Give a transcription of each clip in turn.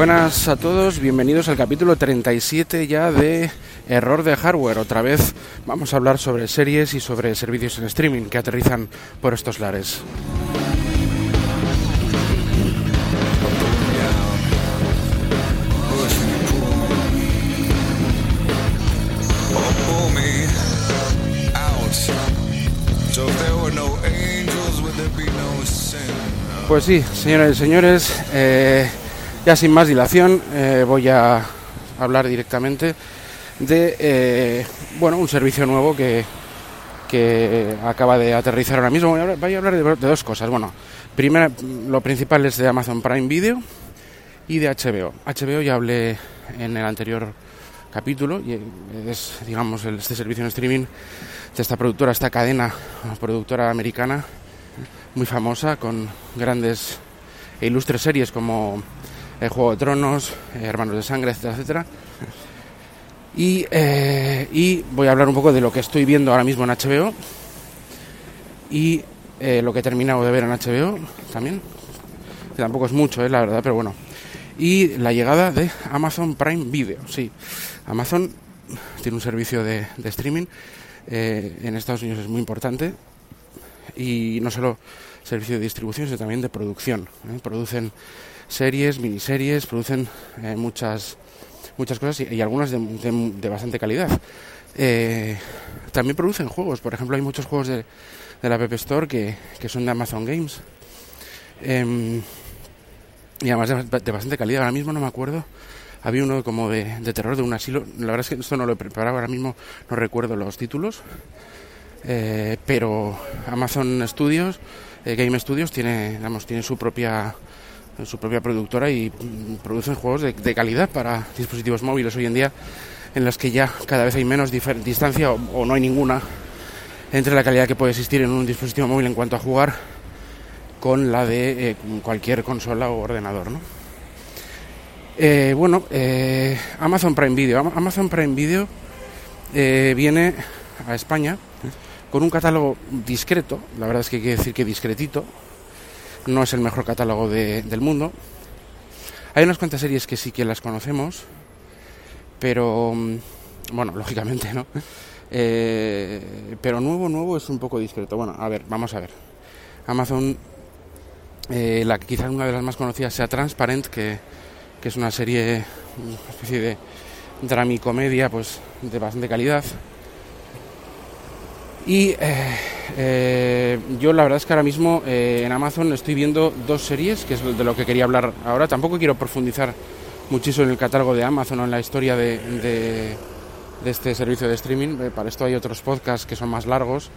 Buenas a todos, bienvenidos al capítulo 37 ya de Error de Hardware. Otra vez vamos a hablar sobre series y sobre servicios en streaming que aterrizan por estos lares. Pues sí, señoras y señores, eh, ya sin más dilación eh, voy a hablar directamente de eh, bueno un servicio nuevo que, que acaba de aterrizar ahora mismo. Voy a hablar de, de, dos cosas. Bueno, primera, lo principal es de Amazon Prime Video y de HBO. HBO ya hablé en el anterior capítulo y es digamos este servicio en streaming de esta productora, esta cadena productora americana muy famosa con grandes e ilustres series como El eh, Juego de Tronos, eh, Hermanos de Sangre, etcétera, etcétera. Y, eh, voy a hablar un poco de lo que estoy viendo ahora mismo en HBO y eh, lo que he terminado de ver en HBO también, que tampoco es mucho, eh, la verdad, pero bueno. Y la llegada de Amazon Prime Video, sí. Amazon tiene un servicio de, de streaming, en Estados Unidos es muy importante y no solo servicio de distribución, sino también de producción. Producen series, miniseries, producen eh, muchas muchas cosas y, algunas de, de, de, bastante calidad. Eh, también producen juegos, por ejemplo, hay muchos juegos de, de la App Store que, que, son de Amazon Games. Em, y además de, de, bastante calidad. Ahora mismo no me acuerdo. Había uno como de, de, terror de un asilo. La verdad es que esto no lo he preparado. Ahora mismo no recuerdo los títulos. Eh, pero Amazon Studios, eh, Game Studios, tiene, digamos, tiene su propia su propia productora y mm, producen juegos de, de, calidad para dispositivos móviles hoy en día en los que ya cada vez hay menos distancia o, no hay ninguna entre la calidad que puede existir en un dispositivo móvil en cuanto a jugar con la de eh, cualquier consola o ordenador, ¿no? Eh, bueno, eh, Amazon Prime Video. Amazon Prime Video viene a España con un catálogo discreto, la verdad es que hay que decir que discretito, no es el mejor catálogo de, del mundo. Hay unas cuantas series que sí que las conocemos, pero mm, bueno, lógicamente no. Eh, pero nuevo, nuevo es un poco discreto. Bueno, a ver, vamos a ver. Amazon, eh, la quizás una de las más conocidas sea Transparent, que, que es una serie, una especie de dramicomedia, pues de bastante calidad. Y eh, eh, yo la verdad es que ahora mismo eh, en Amazon estoy viendo dos series, que es de lo que quería hablar ahora. Tampoco quiero profundizar muchísimo en el catálogo de Amazon o en la historia de, de, de este servicio de streaming. Eh, para esto hay otros podcasts que son más largos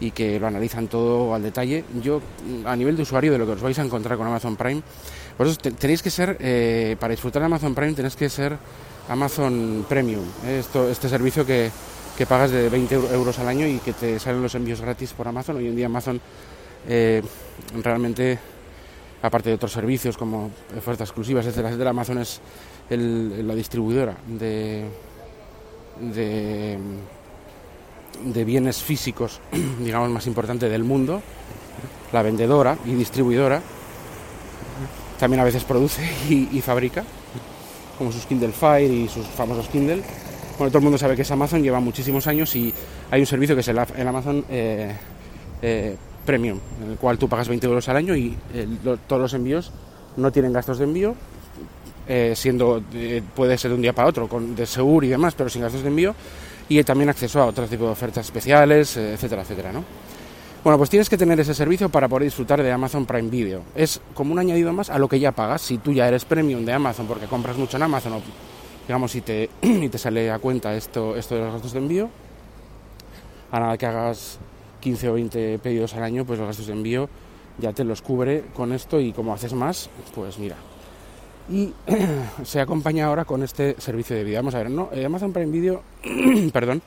y que lo analizan todo al detalle. Yo, a nivel de usuario, de lo que os vais a encontrar con Amazon Prime, eso tenéis que ser, eh, para disfrutar de Amazon Prime, tenéis que ser Amazon Premium. Esto, este servicio que que pagas de 20 euros al año y que te salen los envíos gratis por Amazon. Hoy en día Amazon eh, realmente, aparte de otros servicios como ofertas exclusivas, etcétera, etcétera, Amazon es la distribuidora de, de, de bienes físicos, digamos, más importante del mundo, la vendedora y distribuidora. También a veces produce y, y fabrica, como sus Kindle Fire y sus famosos Kindle bueno, todo el mundo sabe que es Amazon, lleva muchísimos años y hay un servicio que es el, Amazon eh, eh, Premium, en el cual tú pagas 20 euros al año y eh, lo, todos los envíos no tienen gastos de envío, eh, siendo puede ser de un día para otro, con de seguro y demás, pero sin gastos de envío, y también acceso a otro tipo de ofertas especiales, etcétera, etcétera, ¿no? Bueno, pues tienes que tener ese servicio para poder disfrutar de Amazon Prime Video. Es como un añadido más a lo que ya pagas. Si tú ya eres premium de Amazon porque compras mucho en Amazon o digamos, si te, y te sale a cuenta esto, esto de los gastos de envío, a nada que hagas 15 o 20 pedidos al año, pues los gastos de envío ya te los cubre con esto y como haces más, pues mira. Y se acompaña ahora con este servicio de vídeo. Vamos a ver, ¿no? Amazon Prime Video, perdón,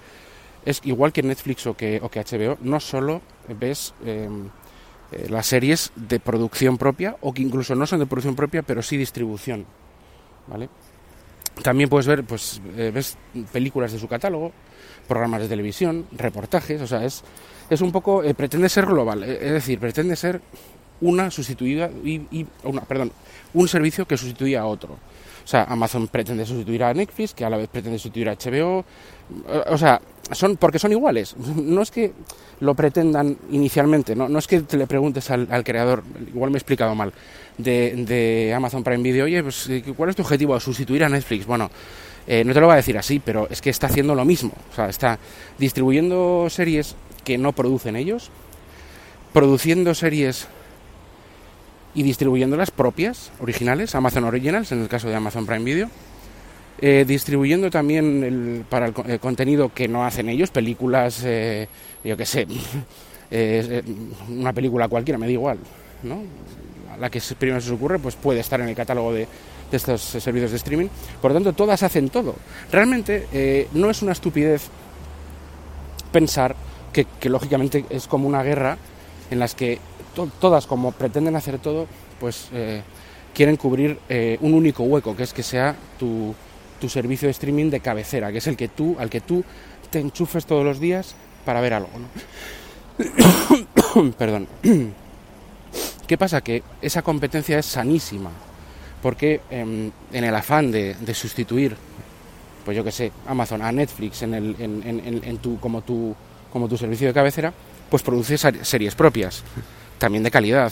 es igual que Netflix o que, o que HBO, no solo ves eh, eh, las series de producción propia, o que incluso no son de producción propia, pero sí distribución, ¿vale? También puedes ver, pues, eh, ves películas de su catálogo, programas de televisión, reportajes, o sea, es, es un poco, eh, pretende ser global, eh, es decir, pretende ser una sustituida, y, y una, perdón, un servicio que sustituya a otro. O sea, Amazon pretende sustituir a Netflix, que a la vez pretende sustituir a HBO. O sea, son porque son iguales. No es que lo pretendan inicialmente, no, no es que te le preguntes al, creador, igual me he explicado mal, de, Amazon Prime Video, oye, pues, ¿cuál es tu objetivo? ¿Sustituir a Netflix? Bueno, eh, no te lo voy a decir así, pero es que está haciendo lo mismo. O sea, está distribuyendo series que no producen ellos, produciendo series y distribuyéndolas propias, originales, Amazon Originals, en el caso de Amazon Prime Video. Eh, distribuyendo también el, para el, contenido que no hacen ellos, películas, eh, yo qué sé, eh, una película cualquiera, me da igual, ¿no? la que primero se os ocurre, pues puede estar en el catálogo de, de estos servicios de streaming. Por lo tanto, todas hacen todo. Realmente no es una estupidez pensar que, que, lógicamente es como una guerra en las que todas, como pretenden hacer todo, pues quieren cubrir un único hueco, que es que sea tu, tu, servicio de streaming de cabecera, que es el que tú, al que tú te enchufes todos los días para ver algo. Perdón. ¿Qué pasa? Que esa competencia es sanísima, porque em, en el afán de, sustituir, pues yo que sé, Amazon a Netflix en, el, en, en, tu, como, tu, como tu servicio de cabecera, pues produce series propias también de calidad.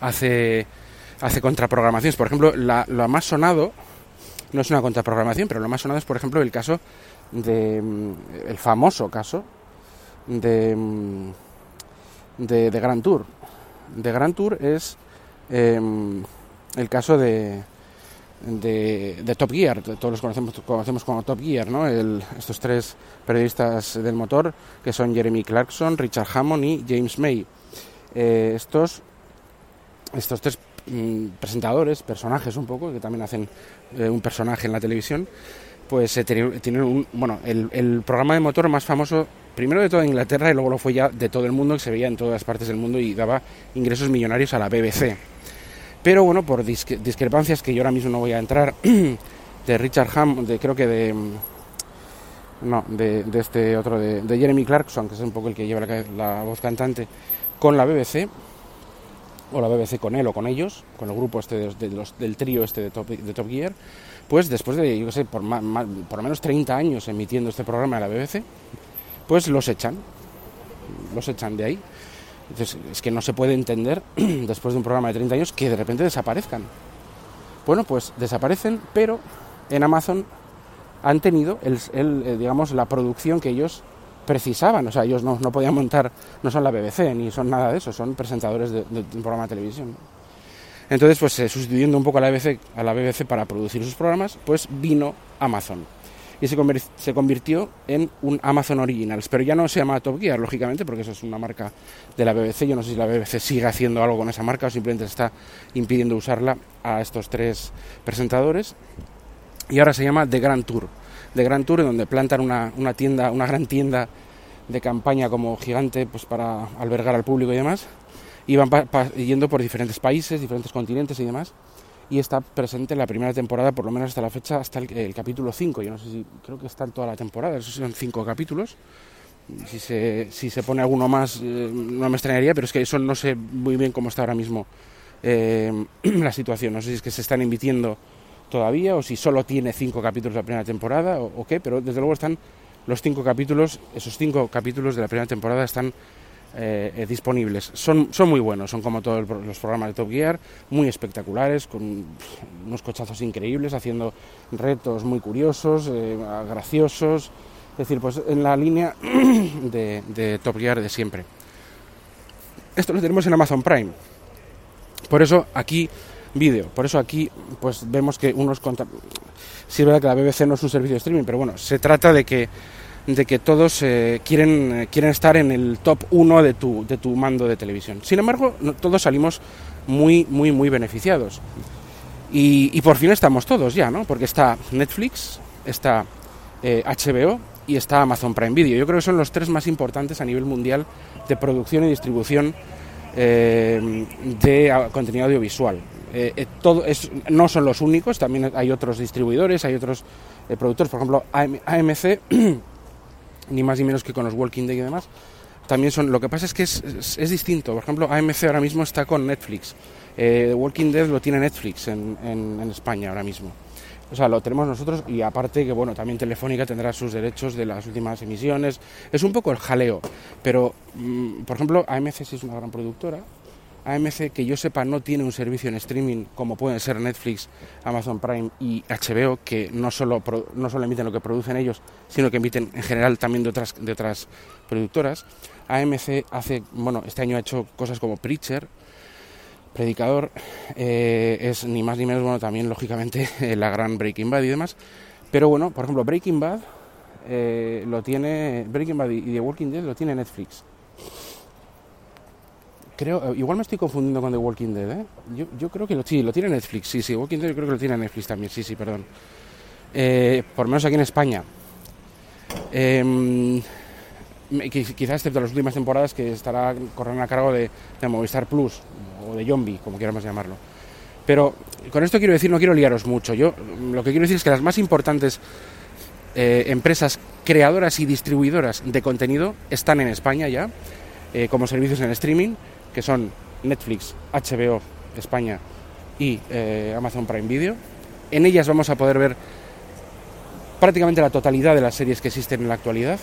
Hace, hace contraprogramaciones. Por ejemplo, la, lo más sonado, no es una contraprogramación, pero lo más sonado es, por ejemplo, el caso de. Mm, el famoso caso de. Mm, de, de Grand Tour. De Grand Tour es em, el caso de, de, de, Top Gear, todos los conocemos, conocemos como Top Gear, ¿no? El, estos tres periodistas del motor, que son Jeremy Clarkson, Richard Hammond y James May. Eh, estos, estos tres mm, presentadores, personajes un poco, que también hacen eh, un personaje en la televisión, pues eh, tienen un, bueno, el, programa de motor más famoso, primero de toda Inglaterra y luego lo fue ya de todo el mundo, que se veía en todas partes del mundo y daba ingresos millonarios a la BBC. Pero bueno, por discrepancias que yo ahora mismo no voy a entrar, de Richard Ham, de creo que de mm, no, de, este otro, de, Jeremy Clarkson, que es un poco el que lleva la voz cantante, con la BBC, o la BBC con él o con ellos, con el grupo este del trío este de Top, de Top Gear, pues después de, yo sé, por, por lo menos 30 años emitiendo este programa de la BBC, pues los echan, los echan de ahí. Entonces, es que no se puede entender, después de un programa de 30 años, que de repente desaparezcan. Bueno, pues desaparecen, pero en Amazon han tenido, el, eh, digamos, la producción que ellos precisaban, o sea, ellos no, no, podían montar, no son la BBC ni son nada de eso, son presentadores de, un programa de televisión. Entonces, pues eh, sustituyendo un poco a la, BBC, a la BBC para producir sus programas, pues vino Amazon. Y se, se convirtió en un Amazon Originals, pero ya no se llama Top Gear, lógicamente, porque eso es una marca de la BBC, yo no sé si la BBC sigue haciendo algo con esa marca o simplemente está impidiendo usarla a estos tres presentadores, y ahora se llama The Grand Tour. De Gran Tour, donde plantan una, una, tienda, una gran tienda de campaña como gigante pues para albergar al público y demás. Y van yendo por diferentes países, diferentes continentes y demás. Y está presente en la primera temporada, por lo menos hasta la fecha, hasta el, capítulo 5. Yo no sé si, creo que está en toda la temporada, esos son 5 capítulos. Si se, si se pone alguno más, eh, no me extrañaría, pero es que eso no sé muy bien cómo está ahora mismo eh, la situación. No sé si es que se están invitiendo todavía o si solo tiene cinco capítulos la primera temporada o, qué, pero desde luego están los cinco capítulos, esos cinco capítulos de la primera temporada están eh, eh, disponibles. Son, son muy buenos, son como todos los programas de Top Gear, muy espectaculares, con unos cochazos increíbles, haciendo retos muy curiosos, eh, graciosos, es decir, pues en la línea de, de Top Gear de siempre. Esto lo tenemos en Amazon Prime. Por eso aquí vídeo. Por eso aquí pues vemos que unos contra... Sí es verdad que la BBC no es un servicio de streaming, pero bueno, se trata de que de que todos eh, quieren, eh, quieren estar en el top 1 de tu, de tu mando de televisión. Sin embargo, todos salimos muy, muy, muy beneficiados. Y, por fin estamos todos ya, ¿no? Porque está Netflix, está HBO eh, y está Amazon Prime Video. Yo creo que son los tres más importantes a nivel mundial de producción y distribución de contenido audiovisual. No son los únicos, también hay otros distribuidores, hay otros productores, por ejemplo, AMC, ni más ni menos que con los Walking Dead y demás, también son. Lo que pasa es que es, es, distinto. Por ejemplo, AMC ahora mismo está con Netflix. Eh, Walking Dead lo tiene Netflix en, en, España ahora mismo. O sea, lo tenemos nosotros y aparte que, bueno, también Telefónica tendrá sus derechos de las últimas emisiones. Es un poco el jaleo, pero, mm, por ejemplo, AMC sí es una gran productora. AMC, que yo sepa, no tiene un servicio en streaming como pueden ser Netflix, Amazon Prime y HBO, que no solo, no solo emiten lo que producen ellos, sino que emiten en general también de otras, de otras productoras. AMC hace, bueno, este año ha hecho cosas como Preacher, Predicador, eh, es ni más ni menos, bueno, también lógicamente la gran Breaking Bad y demás. Pero bueno, por ejemplo, Breaking Bad eh, lo tiene, Breaking Bad y The Walking Dead lo tiene Netflix. Creo, eh, igual me estoy confundiendo con The Walking Dead, ¿eh? Yo, yo creo que lo, sí, lo tiene Netflix, sí, sí, Walking Dead yo creo que lo tiene Netflix también, sí, sí, perdón. por lo menos aquí en España. Eh, quizás excepto las últimas temporadas que estará corriendo a cargo de, Movistar Plus o de Zombie, como quieramos llamarlo. Pero con esto quiero decir, no quiero liaros mucho. Yo lo que quiero decir es que las más importantes eh, empresas creadoras y distribuidoras de contenido están en España ya, eh, como servicios en streaming, que son Netflix, HBO, España y eh, Amazon Prime Video. En ellas vamos a poder ver prácticamente la totalidad de las series que existen en la actualidad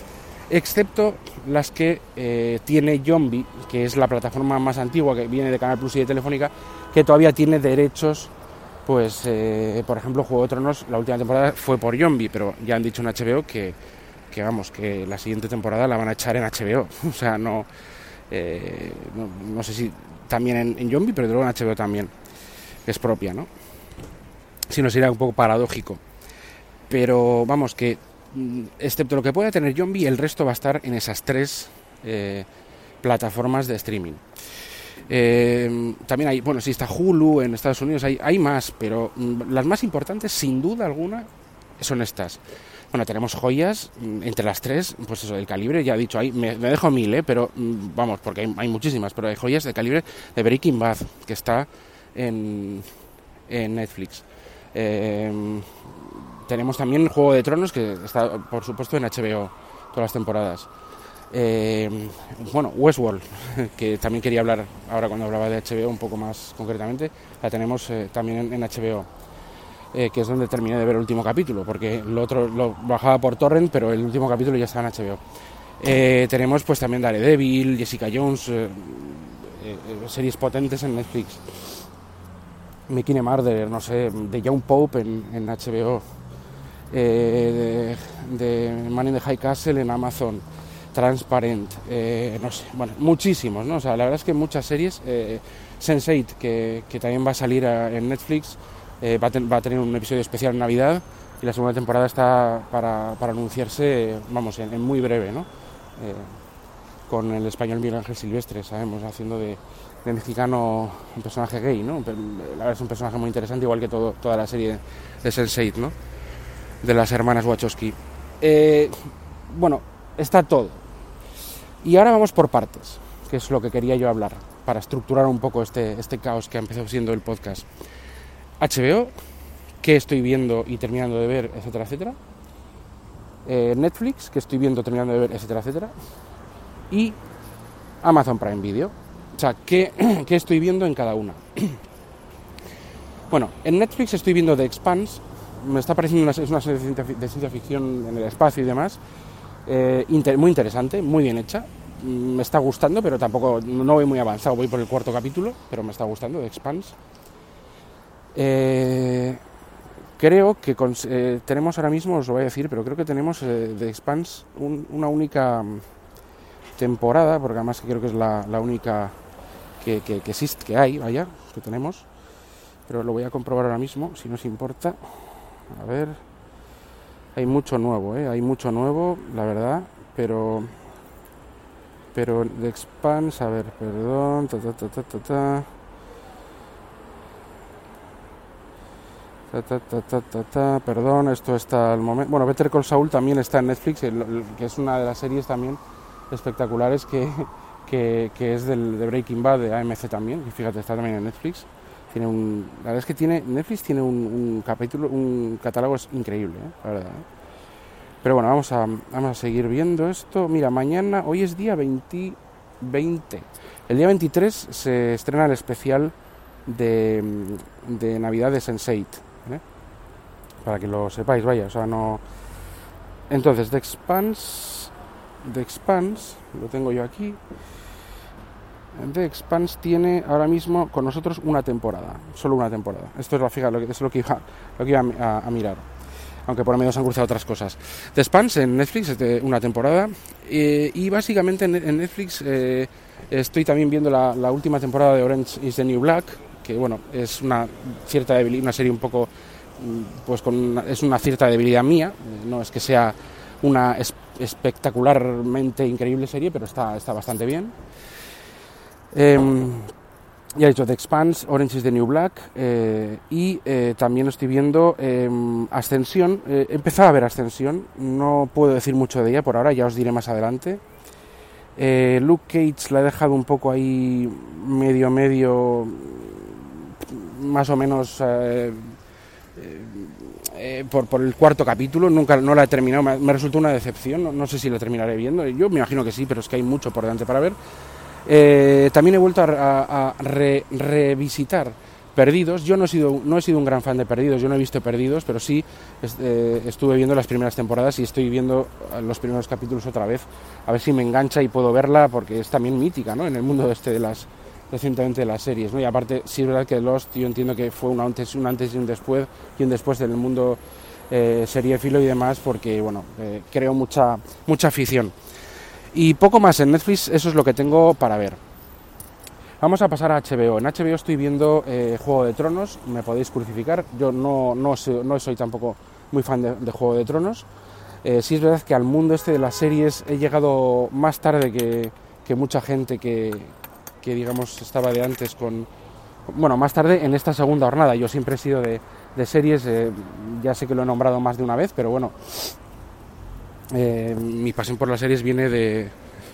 excepto las que eh, tiene Zombie, que es la plataforma más antigua que viene de Canal Plus y de Telefónica, que todavía tiene derechos, pues, eh, por ejemplo, Juego de Tronos, la última temporada fue por Zombie, pero ya han dicho en HBO que, que, vamos, que la siguiente temporada la van a echar en HBO, o sea, no, eh, no, sé si también en, en Zombie, pero luego en HBO también, es propia, ¿no? Si no sería un poco paradójico. Pero vamos, que Mm, excepto lo que pueda tener Zombie, el resto va a estar en esas tres eh, plataformas de streaming. Eh, también hay, bueno, sí está Hulu en Estados Unidos, hay, hay más, pero mm, las más importantes, sin duda alguna, son estas. Bueno, tenemos joyas mm, entre las tres, pues eso, del calibre, ya he dicho, ahí me, dejo mil, ¿eh? pero vamos, porque hay, muchísimas, pero hay joyas de calibre de Breaking Bad, que está en, Netflix. Eh, tenemos también Juego de Tronos, que está, por supuesto, en HBO todas las temporadas. Eh, bueno, Westworld, que también quería hablar ahora cuando hablaba de HBO un poco más concretamente, la tenemos eh, también en, HBO, eh, que es donde terminé de ver el último capítulo, porque el otro lo bajaba por torrent, pero el último capítulo ya estaba en HBO. tenemos pues también Daredevil, Jessica Jones, series potentes en Netflix. Mickey Marder, no sé, de Young Pope en, en HBO, eh, de, de, Man in the High Castle en Amazon, Transparent, eh, no sé, bueno, muchísimos, ¿no? O sea, la verdad es que muchas series, eh, Sense8, que, que, también va a salir en Netflix, eh, va a, va, a tener un episodio especial en Navidad y la segunda temporada está para, para anunciarse, vamos, en, muy breve, ¿no? con el español Miguel Ángel Silvestre, sabemos, haciendo de, de, mexicano un personaje gay, ¿no? La verdad es un personaje muy interesante, igual que todo, toda la serie de Sense8, ¿no? de las hermanas Wachowski. Eh, bueno, está todo. Y ahora vamos por partes, que es lo que quería yo hablar, para estructurar un poco este, este caos que ha empezado siendo el podcast. HBO, que estoy viendo y terminando de ver, etcétera, etcétera. Eh, Netflix, que estoy viendo, terminando de ver, etcétera, etcétera. Y Amazon Prime Video. O sea, ¿qué, qué estoy viendo en cada una? bueno, en Netflix estoy viendo The Expanse, me está pareciendo una, una serie de ciencia ficción en el espacio y demás, eh, muy interesante, muy bien hecha. Me está gustando, pero tampoco, no voy muy avanzado, voy por el cuarto capítulo, pero me está gustando, The Expanse. Eh, creo que eh, tenemos ahora mismo, os lo voy a decir, pero creo que tenemos The Expanse una única temporada, porque además creo que es la, única que, que, existe, que hay, vaya, que tenemos. Pero lo voy a comprobar ahora mismo, si nos importa. A ver. Hay mucho nuevo, ¿eh? Hay mucho nuevo, la verdad. Pero... Pero de Expanse, a ver, perdón. Ta, ta, ta, ta, ta, ta. Perdón, esto está al momento. Bueno, Better Call Saul también está en Netflix, que es una de las series también espectaculares que, que, es del, de Breaking Bad de AMC también. Y fíjate, está también en Netflix. Tiene un, la verdad es que tiene, Netflix tiene un, capítulo, un catálogo increíble, ¿eh? la verdad. ¿eh? Pero bueno, vamos a, vamos a seguir viendo esto. Mira, mañana, hoy es día 20, 20. El día 23 se estrena el especial de, de Navidad de Sense8. Para que lo sepáis, vaya, o sea, no... Entonces, The Expanse, The Expanse, lo tengo yo aquí. The Expanse tiene ahora mismo con nosotros una temporada, solo una temporada. Esto es, la, fija, lo que, es lo que iba, lo que iba a, mirar, aunque por lo menos han cruzado otras cosas. The Expanse en Netflix es de una temporada eh, y básicamente en, Netflix eh, estoy también viendo la, la, última temporada de Orange is the New Black, que bueno, es una cierta debilidad, una serie un poco pues con es una cierta debilidad mía, no es que sea una espectacularmente increíble serie, pero está, está bastante bien. Eh, ya he dicho The Expanse, Orange is the New Black eh, y eh, también estoy viendo em, Ascensión. he empezado a ver Ascensión, no puedo decir mucho de ella por ahora, ya os diré más adelante. Luke Cage la he dejado un poco ahí medio medio, más o menos eh, por, el cuarto capítulo, nunca no la he terminado, me, resultó una decepción, no, sé si lo terminaré viendo, yo me imagino que sí, pero es que hay mucho por delante para ver. Eh, también he vuelto a, revisitar Perdidos, yo no he, sido, no he sido un gran fan de Perdidos, yo no he visto Perdidos, pero sí eh, estuve viendo las primeras temporadas y estoy viendo los primeros capítulos otra vez, a ver si me engancha y puedo verla, porque es también mítica, ¿no? En el mundo este de las, recientemente de las series. Y aparte, sí es verdad que Lost yo entiendo que fue un antes, y un después, y un después en el mundo eh, filo y demás, porque, bueno, eh, creo mucha, mucha afición. Y poco más en Netflix, eso es lo que tengo para ver. Vamos a pasar a HBO. En HBO estoy viendo eh, Juego de Tronos, me podéis crucificar, yo no, no, soy, no soy tampoco muy fan de, Juego de Tronos. Eh, sí es verdad que al mundo este de las series he llegado más tarde que mucha gente que, que digamos estaba de antes con, bueno, más tarde en esta segunda jornada. Yo siempre he sido de, series, eh, ya sé que lo he nombrado más de una vez, pero bueno, eh, mi pasión por las series viene de,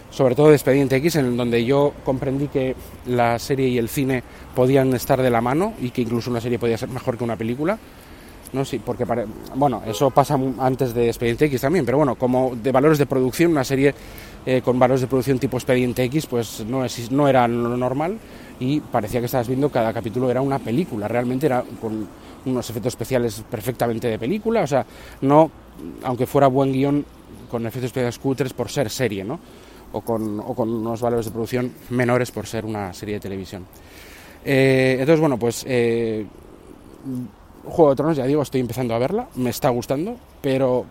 sobre todo de Expediente X, en donde yo comprendí que la serie y el cine podían estar de la mano y que incluso una serie podía ser mejor que una película. No, sí, porque bueno, eso pasa antes de Expediente X también, pero bueno, como de valores de producción, una serie eh, con valores de producción tipo Expediente X, pues no, era lo normal y parecía que estabas viendo cada capítulo era una película, realmente era con unos efectos especiales perfectamente de película, o sea, no, aunque fuera buen guion, con efectos especiales cutres por ser serie, ¿no? O con, o con unos valores de producción menores por ser una serie de televisión. Eh, entonces, bueno, pues eh, Juego de Tronos, ya digo, estoy empezando a verla, me está gustando, pero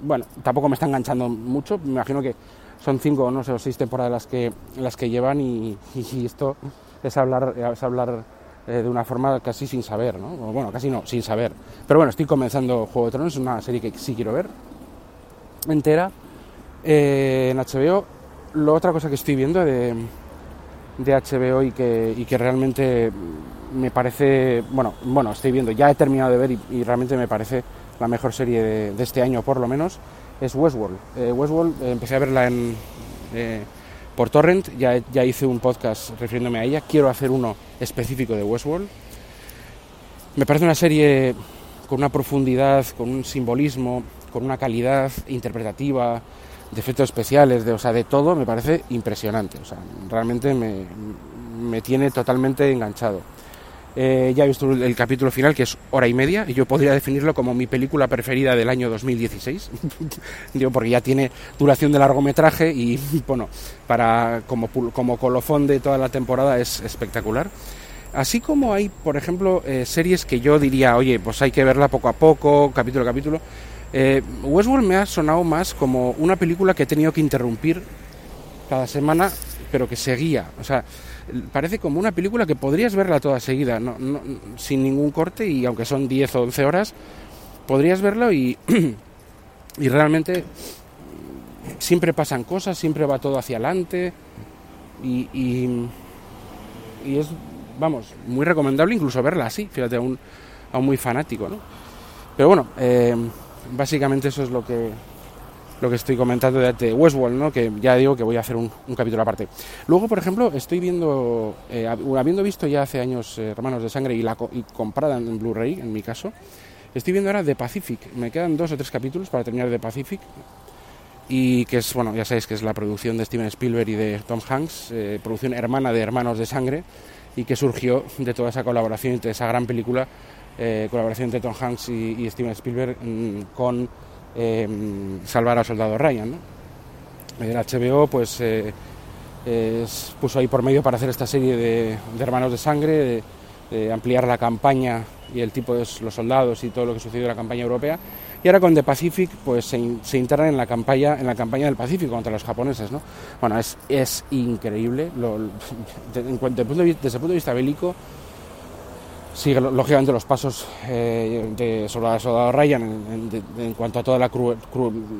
bueno, tampoco me está enganchando mucho. Me imagino que son cinco, no sé, o seis temporadas las que, las que llevan y, esto es hablar, es hablar eh, de una forma casi sin saber, ¿no? Bueno, casi no, sin saber. Pero bueno, estoy comenzando Juego de Tronos, una serie que sí quiero ver entera eh, en HBO. Lo otra cosa que estoy viendo de, de HBO y que, y que realmente me parece, bueno, bueno, estoy viendo, ya he terminado de ver y, realmente me parece la mejor serie de, este año por lo menos, es Westworld. Eh, Westworld eh, empecé a verla en, eh, por Torrent, ya, ya hice un podcast refiriéndome a ella, quiero hacer uno específico de Westworld. Me parece una serie con una profundidad, con un simbolismo, con una calidad interpretativa, de efectos especiales, de, o sea, de todo, me parece impresionante. O sea, realmente me, me tiene totalmente enganchado. Eh, ya he visto el capítulo final, que es hora y media, y yo podría definirlo como mi película preferida del año 2016, Digo, porque ya tiene duración de largometraje y, bueno, para, como, como colofón de toda la temporada es espectacular. Así como hay, por ejemplo, eh, series que yo diría, oye, pues hay que verla poco a poco, capítulo a capítulo. Eh, Westworld me ha sonado más como una película que he tenido que interrumpir cada semana, pero que seguía. O sea, parece como una película que podrías verla toda seguida, no, sin ningún corte y aunque son 10 o 11 horas, podrías verlo y, y realmente siempre pasan cosas, siempre va todo hacia adelante y, y, es, vamos, muy recomendable incluso verla así, fíjate, a un, a un muy fanático, ¿no? Pero bueno, eh, básicamente eso es lo que, lo que estoy comentando de Westworld, ¿no? que ya digo que voy a hacer un, capítulo aparte. Luego, por ejemplo, estoy viendo, eh, habiendo visto ya hace años eh, Hermanos de Sangre y, la, y comprada en Blu-ray, en mi caso, Estoy viendo ahora The Pacific. Me quedan dos o tres capítulos para terminar The Pacific. Y que es, bueno, ya sabéis que es la producción de Steven Spielberg y de Tom Hanks, eh, producción hermana de Hermanos de Sangre, y que surgió de toda esa colaboración, de esa gran película, eh, colaboración entre Tom Hanks y, Steven Spielberg mm, con eh, Salvar al Soldado Ryan. ¿no? El HBO, pues puso ahí por medio para hacer esta serie de, Hermanos de Sangre, de, ampliar la campaña y el tipo de los soldados y todo lo que sucedió en la campaña europea. Y ahora con The Pacific, pues se, se integran en la campaña en la campaña del Pacífico contra los japoneses, ¿no? Bueno, es, es increíble. desde, el punto de vista bélico, sigue lógicamente los pasos eh, de Soldado, Ryan en, cuanto a toda la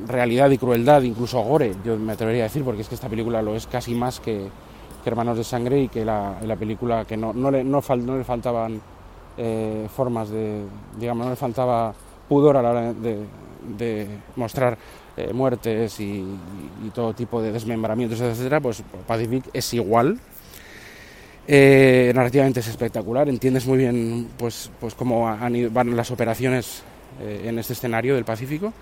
realidad y crueldad, incluso gore, yo me atrevería a decir, porque es que esta película lo es casi más que, Hermanos de Sangre y que la, película que no, no, le, no, le faltaban eh, formas de, digamos, no le faltaba pudor a la hora de, mostrar eh, muertes y, y, todo tipo de desmembramientos, etcétera, pues Pacific es igual, eh, narrativamente es espectacular, entiendes muy bien pues, pues cómo van las operaciones eh, en este escenario del Pacífico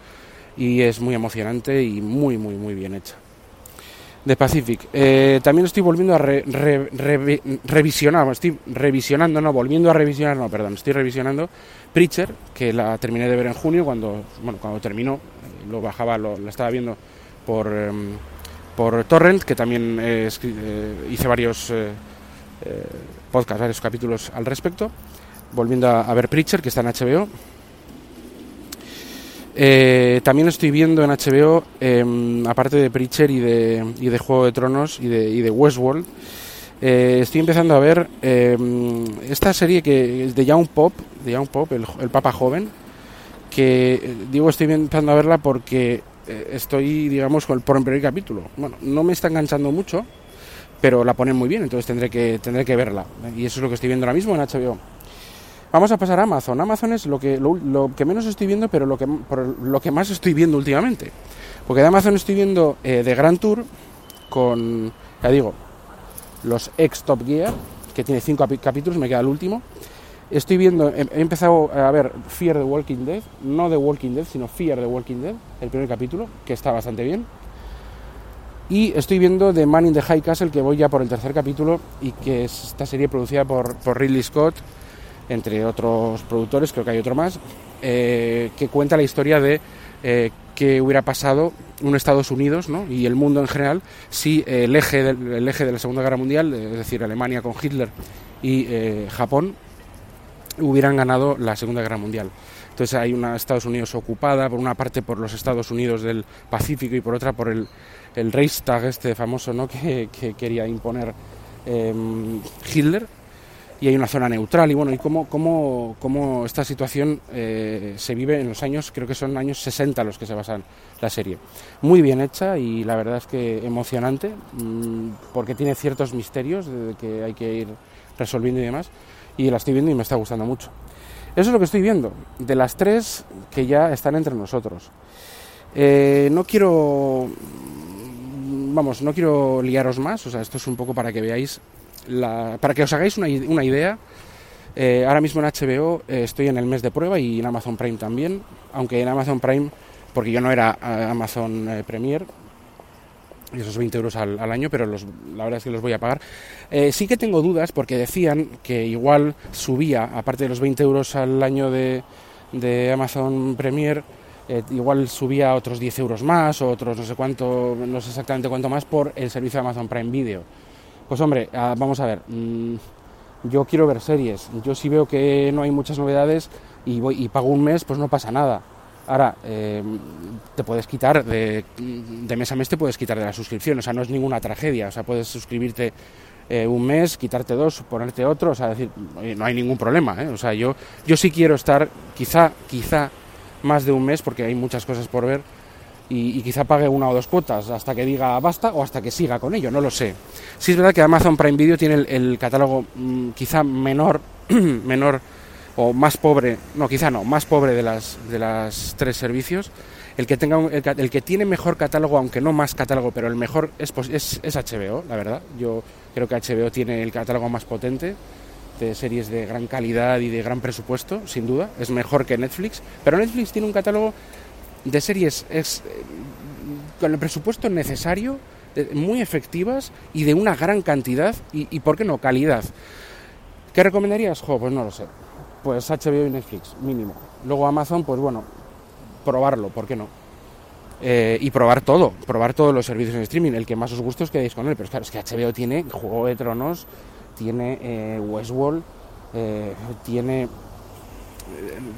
y es muy emocionante y muy, muy, muy bien hecha. De Pacific. Eh, también estoy volviendo a revisionar, estoy revisionando, no, volviendo a revisionar, no, perdón, estoy revisionando Preacher, que la terminé de ver en junio cuando, bueno, cuando terminó, lo bajaba, lo, estaba viendo por, em, por Torrent, que también hice varios eh, podcast, varios capítulos al respecto. Volviendo a, ver Preacher, que está en HBO. Eh, también estoy viendo en HBO, em, aparte de Preacher y de, y de Juego de Tronos y de, y de Westworld, eh, estoy empezando a ver em, esta serie que es de Young Pop, de Young Pop, el, Papa Joven, que digo estoy empezando a verla porque estoy, digamos, con el, por el primer capítulo. Bueno, no me está enganchando mucho, pero la ponen muy bien, entonces tendré que, tendré que verla. Y eso es lo que estoy viendo ahora mismo en HBO. Vamos a pasar a Amazon. Amazon es lo que, lo, que menos estoy viendo, pero lo que, lo que más estoy viendo últimamente. Porque de Amazon estoy viendo eh, The Grand Tour con, ya digo, los ex Top Gear, que tiene cinco capítulos, me queda el último. Estoy viendo, he, empezado a ver Fear the Walking Dead, no The Walking Dead, sino Fear the Walking Dead, el primer capítulo, que está bastante bien. Y estoy viendo The Man in the High Castle, que voy ya por el tercer capítulo, y que es esta serie producida por, Ridley Scott, entre otros productores, creo que hay otro más, eh, que cuenta la historia de eh, qué hubiera pasado en Estados Unidos ¿no? y el mundo en general si el, eje del, eje de la Segunda Guerra Mundial, es decir, Alemania con Hitler y eh, Japón, hubieran ganado la Segunda Guerra Mundial. Entonces hay una Estados Unidos ocupada, por una parte por los Estados Unidos del Pacífico y por otra por el, el Reichstag este famoso ¿no? que, quería imponer em, Hitler y hay una zona neutral y bueno y cómo, cómo, cómo esta situación eh, se vive en los años creo que son años 60 los que se basan la serie muy bien hecha y la verdad es que emocionante mm, porque tiene ciertos misterios que hay que ir resolviendo y demás y la estoy viendo y me está gustando mucho eso es lo que estoy viendo, de las tres que ya están entre nosotros. Eh, no quiero, vamos, no quiero liaros más, o sea, esto es un poco para que veáis, la, para que os hagáis una, idea. Eh, ahora mismo en HBO eh, estoy en el mes de prueba y en Amazon Prime también, aunque en Amazon Prime, porque yo no era Amazon Premier, y esos 20 euros al, año, pero los, la verdad es que los voy a pagar. Eh, sí que tengo dudas porque decían que igual subía, aparte de los 20 euros al año de, de Amazon Premier, eh, igual subía otros 10 euros más o otros no sé cuánto, no sé exactamente cuánto más por el servicio de Amazon Prime Video. Pues hombre, ah, vamos a ver, mm, yo quiero ver series, yo si veo que no hay muchas novedades y, voy, y pago un mes, pues no pasa nada Ahora, eh, te puedes quitar de, mes a mes, te puedes quitar de la suscripción, o sea, no es ninguna tragedia, o sea, puedes suscribirte eh, un mes, quitarte dos, ponerte otro, o sea, decir, no hay ningún problema, ¿eh? o sea, yo, yo sí quiero estar quizá, quizá más de un mes, porque hay muchas cosas por ver, y, quizá pague una o dos cuotas hasta que diga basta o hasta que siga con ello, no lo sé. Sí es verdad que Amazon Prime Video tiene el, catálogo mm, quizá menor, menor o más pobre, no, quizá no, más pobre de las, de las tres servicios, el que, tenga el, que tiene mejor catálogo, aunque no más catálogo, pero el mejor es, es, es, HBO, la verdad. Yo creo que HBO tiene el catálogo más potente. Series de gran calidad y de gran presupuesto, sin duda, es mejor que Netflix, pero Netflix tiene un catálogo de series es, eh, con el presupuesto necesario, muy efectivas y de una gran cantidad y, ¿por qué no? Calidad. ¿Qué recomendarías? Jo, pues no lo sé. Pues HBO y Netflix, mínimo. Luego Amazon, pues bueno, probarlo, ¿por qué no? Eh, y probar todo, probar todos los servicios en streaming. El que más os guste os quedéis con él. Pero claro, es que HBO tiene Juego de Tronos, tiene eh, Westworld, eh, tiene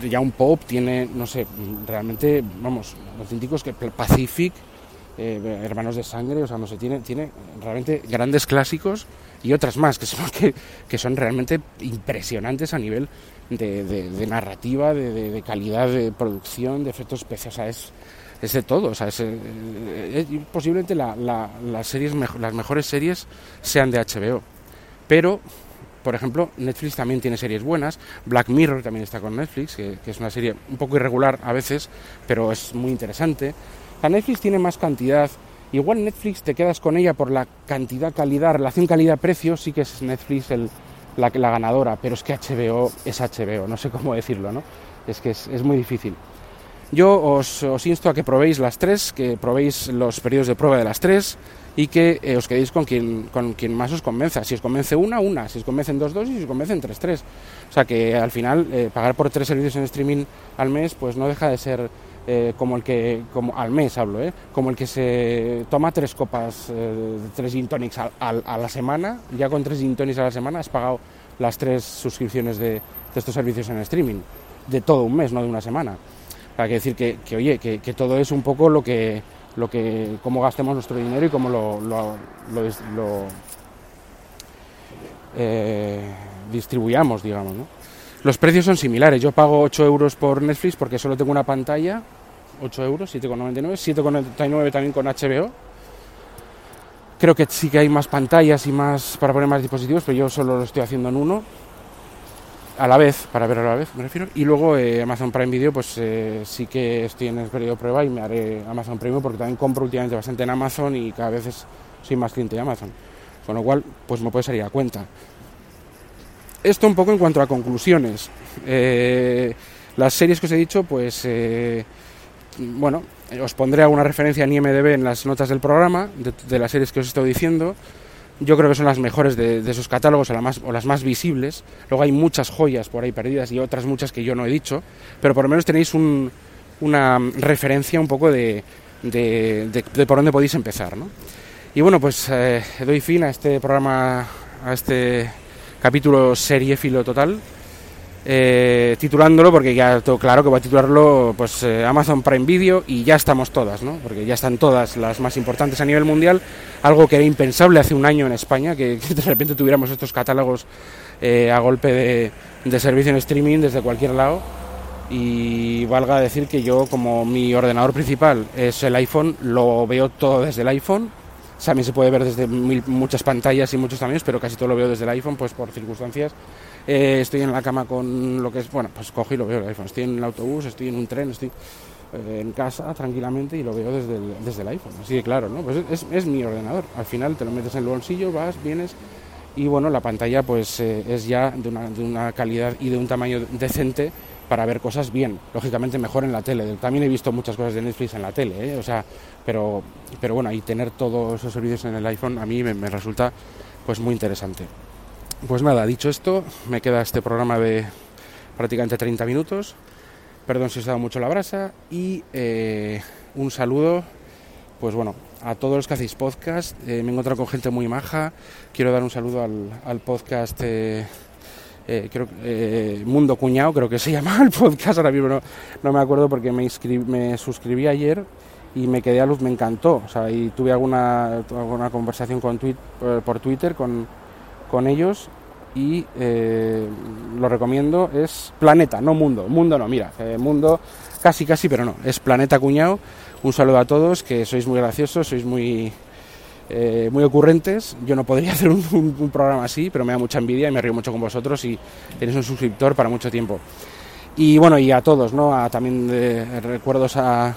ya un pop, tiene, no sé, realmente, vamos, auténticos que Pacific, Hermanos de Sangre, o sea, no sé, tiene, tiene realmente grandes clásicos y otras más que son, que, que son realmente impresionantes a nivel de, narrativa, de, calidad de producción, de efectos especiales. es, de todo. O sea, es, eh, posiblemente la, la, las, series, las mejores series sean de HBO. Pero, por ejemplo, Netflix también tiene series buenas. Black Mirror también está con Netflix, que, es una serie un poco irregular a veces, pero es muy interesante. La Netflix tiene más cantidad. Igual Netflix te quedas con ella por la cantidad, calidad, relación calidad-precio, sí que es Netflix el, la, la, ganadora, pero es que HBO es HBO, no sé cómo decirlo, ¿no? Es que es, es muy difícil. Yo os, insto a que probéis las tres, que probéis los periodos de prueba de las tres y que eh, os quedéis con quien, con quien más os convenza. Si os convence una, una. Si os convencen dos, dos. Y si os convencen tres, tres. O sea que al final eh, pagar por tres servicios en streaming al mes pues no deja de ser eh, como el que, como al mes hablo, ¿eh? como el que se toma tres copas, eh, tres gin tonics a, a, a, la semana, ya con tres gin tonics a la semana has pagado las tres suscripciones de, de estos servicios en streaming, de todo un mes, no de una semana. Hay que decir que, oye, que, todo es un poco lo que, lo que, cómo gastemos nuestro dinero y cómo lo, lo, lo, lo eh, distribuyamos, digamos, ¿no? Los precios son similares. Yo pago 8 euros por Netflix porque solo tengo una pantalla. 8 euros, 7,99. 7,99 también con HBO. Creo que sí que hay más pantallas y más para poner más dispositivos, pero yo solo lo estoy haciendo en uno. A la vez, para ver a la vez, me refiero. Y luego eh, Amazon Prime Video, pues eh, sí que estoy en el periodo de prueba y me haré Amazon Premium porque también compro últimamente bastante en Amazon y cada vez es, soy más cliente de Amazon. Con lo cual, pues me puede salir a cuenta esto un poco en cuanto a conclusiones. Eh, las series que os he dicho, pues eh, bueno, os pondré alguna referencia en IMDB en las notas del programa, de, de, las series que os he estado diciendo. Yo creo que son las mejores de, de esos catálogos o, más, o, las más visibles. Luego hay muchas joyas por ahí perdidas y otras muchas que yo no he dicho, pero por lo menos tenéis un, una referencia un poco de, de, por dónde podéis empezar. ¿no? Y bueno, pues eh, doy fin a este programa, a este capítulo serie filo total, eh, titulándolo, porque ya tengo claro que voy a titularlo pues eh, Amazon Prime Video y ya estamos todas, ¿no? porque ya están todas las más importantes a nivel mundial, algo que era impensable hace un año en España, que, que de repente tuviéramos estos catálogos eh, a golpe de, de servicio en streaming desde cualquier lado. Y valga decir que yo, como mi ordenador principal es el iPhone, lo veo todo desde el iPhone también se puede ver desde mil, muchas pantallas y muchos tamaños, pero casi todo lo veo desde el iPhone, pues por circunstancias. Eh, estoy en la cama con lo que es, bueno, pues cojo y lo veo el iPhone. Estoy en el autobús, estoy en un tren, estoy eh, en casa tranquilamente y lo veo desde el, desde el iPhone. Así que claro, ¿no? Pues es, es, mi ordenador. Al final te lo metes en el bolsillo, vas, vienes y bueno, la pantalla pues eh, es ya de una, de una calidad y de un tamaño decente para ver cosas bien, lógicamente mejor en la tele. También he visto muchas cosas de Netflix en la tele, o sea, pero, pero bueno, y tener todos esos servicios en el iPhone a mí me, me, resulta pues muy interesante. Pues nada, dicho esto, me queda este programa de prácticamente 30 minutos. Perdón si os he dado mucho la brasa y eh, un saludo, pues bueno, a todos los que hacéis podcast. Eh, me he encontrado con gente muy maja. Quiero dar un saludo al, al podcast. Eh, eh, creo eh, Mundo Cuñado, creo que se llama el podcast, ahora mismo no, me acuerdo porque me, me suscribí ayer y me quedé a luz, me encantó, o sea, y tuve alguna, alguna conversación con tweet, por, por Twitter con, con ellos y eh, lo recomiendo, es Planeta, no Mundo, Mundo no, mira, eh, Mundo casi casi, pero no, es Planeta Cuñado, un saludo a todos, que sois muy graciosos, sois muy eh, muy ocurrentes. Yo no podría hacer un, un, programa así, pero me da mucha envidia y me río mucho con vosotros y tenéis un suscriptor para mucho tiempo. Y bueno, y a todos, ¿no? A, también recuerdos a,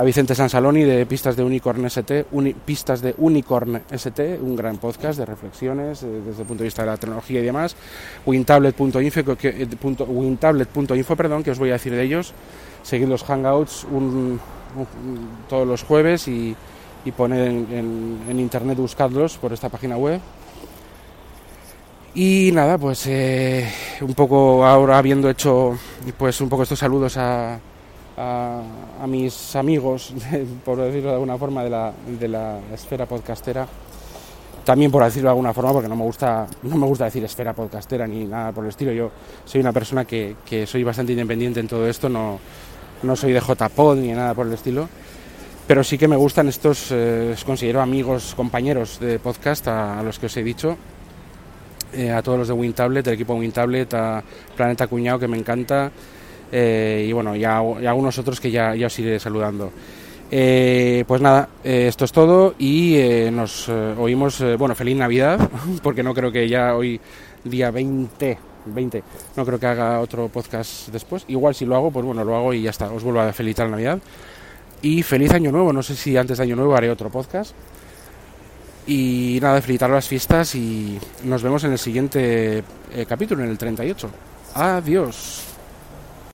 a, Vicente Sansaloni de Pistas de Unicorn ST, Pistas de Unicorn ST, un gran podcast de reflexiones eh, desde el punto de vista de la tecnología y demás. Wintablet.info, que, eh, Wintablet.info, perdón, que os voy a decir de ellos. Seguid los Hangouts todos los jueves y, y poned en, internet, buscadlos por esta página web. Y nada, pues eh, un poco ahora habiendo hecho pues un poco estos saludos a, a, mis amigos, por decirlo de alguna forma, de la, de la esfera podcastera. También por decirlo de alguna forma, porque no me gusta, no me gusta decir esfera podcastera ni nada por el estilo. Yo soy una persona que, que soy bastante independiente en todo esto, no, no soy de JPod ni nada por el estilo. Pero sí que me gustan estos, eh, considero amigos, compañeros de podcast a, los que os he dicho. Eh, a todos los de WinTablet, del equipo WinTablet, a Planeta Cuñado, que me encanta, eh, y bueno, ya, algunos otros que ya, ya os iré saludando. Eh, pues nada, eh, esto es todo y nos oímos, bueno, feliz Navidad, porque no creo que ya hoy, día 20, 20, no creo que haga otro podcast después. Igual si lo hago, pues bueno, lo hago y ya está, os vuelvo a felicitar Navidad. Y feliz Año Nuevo, no sé si antes de Año Nuevo haré otro podcast. Y nada, felicitar las fiestas y nos vemos en el siguiente capítulo, en el 38. Adiós.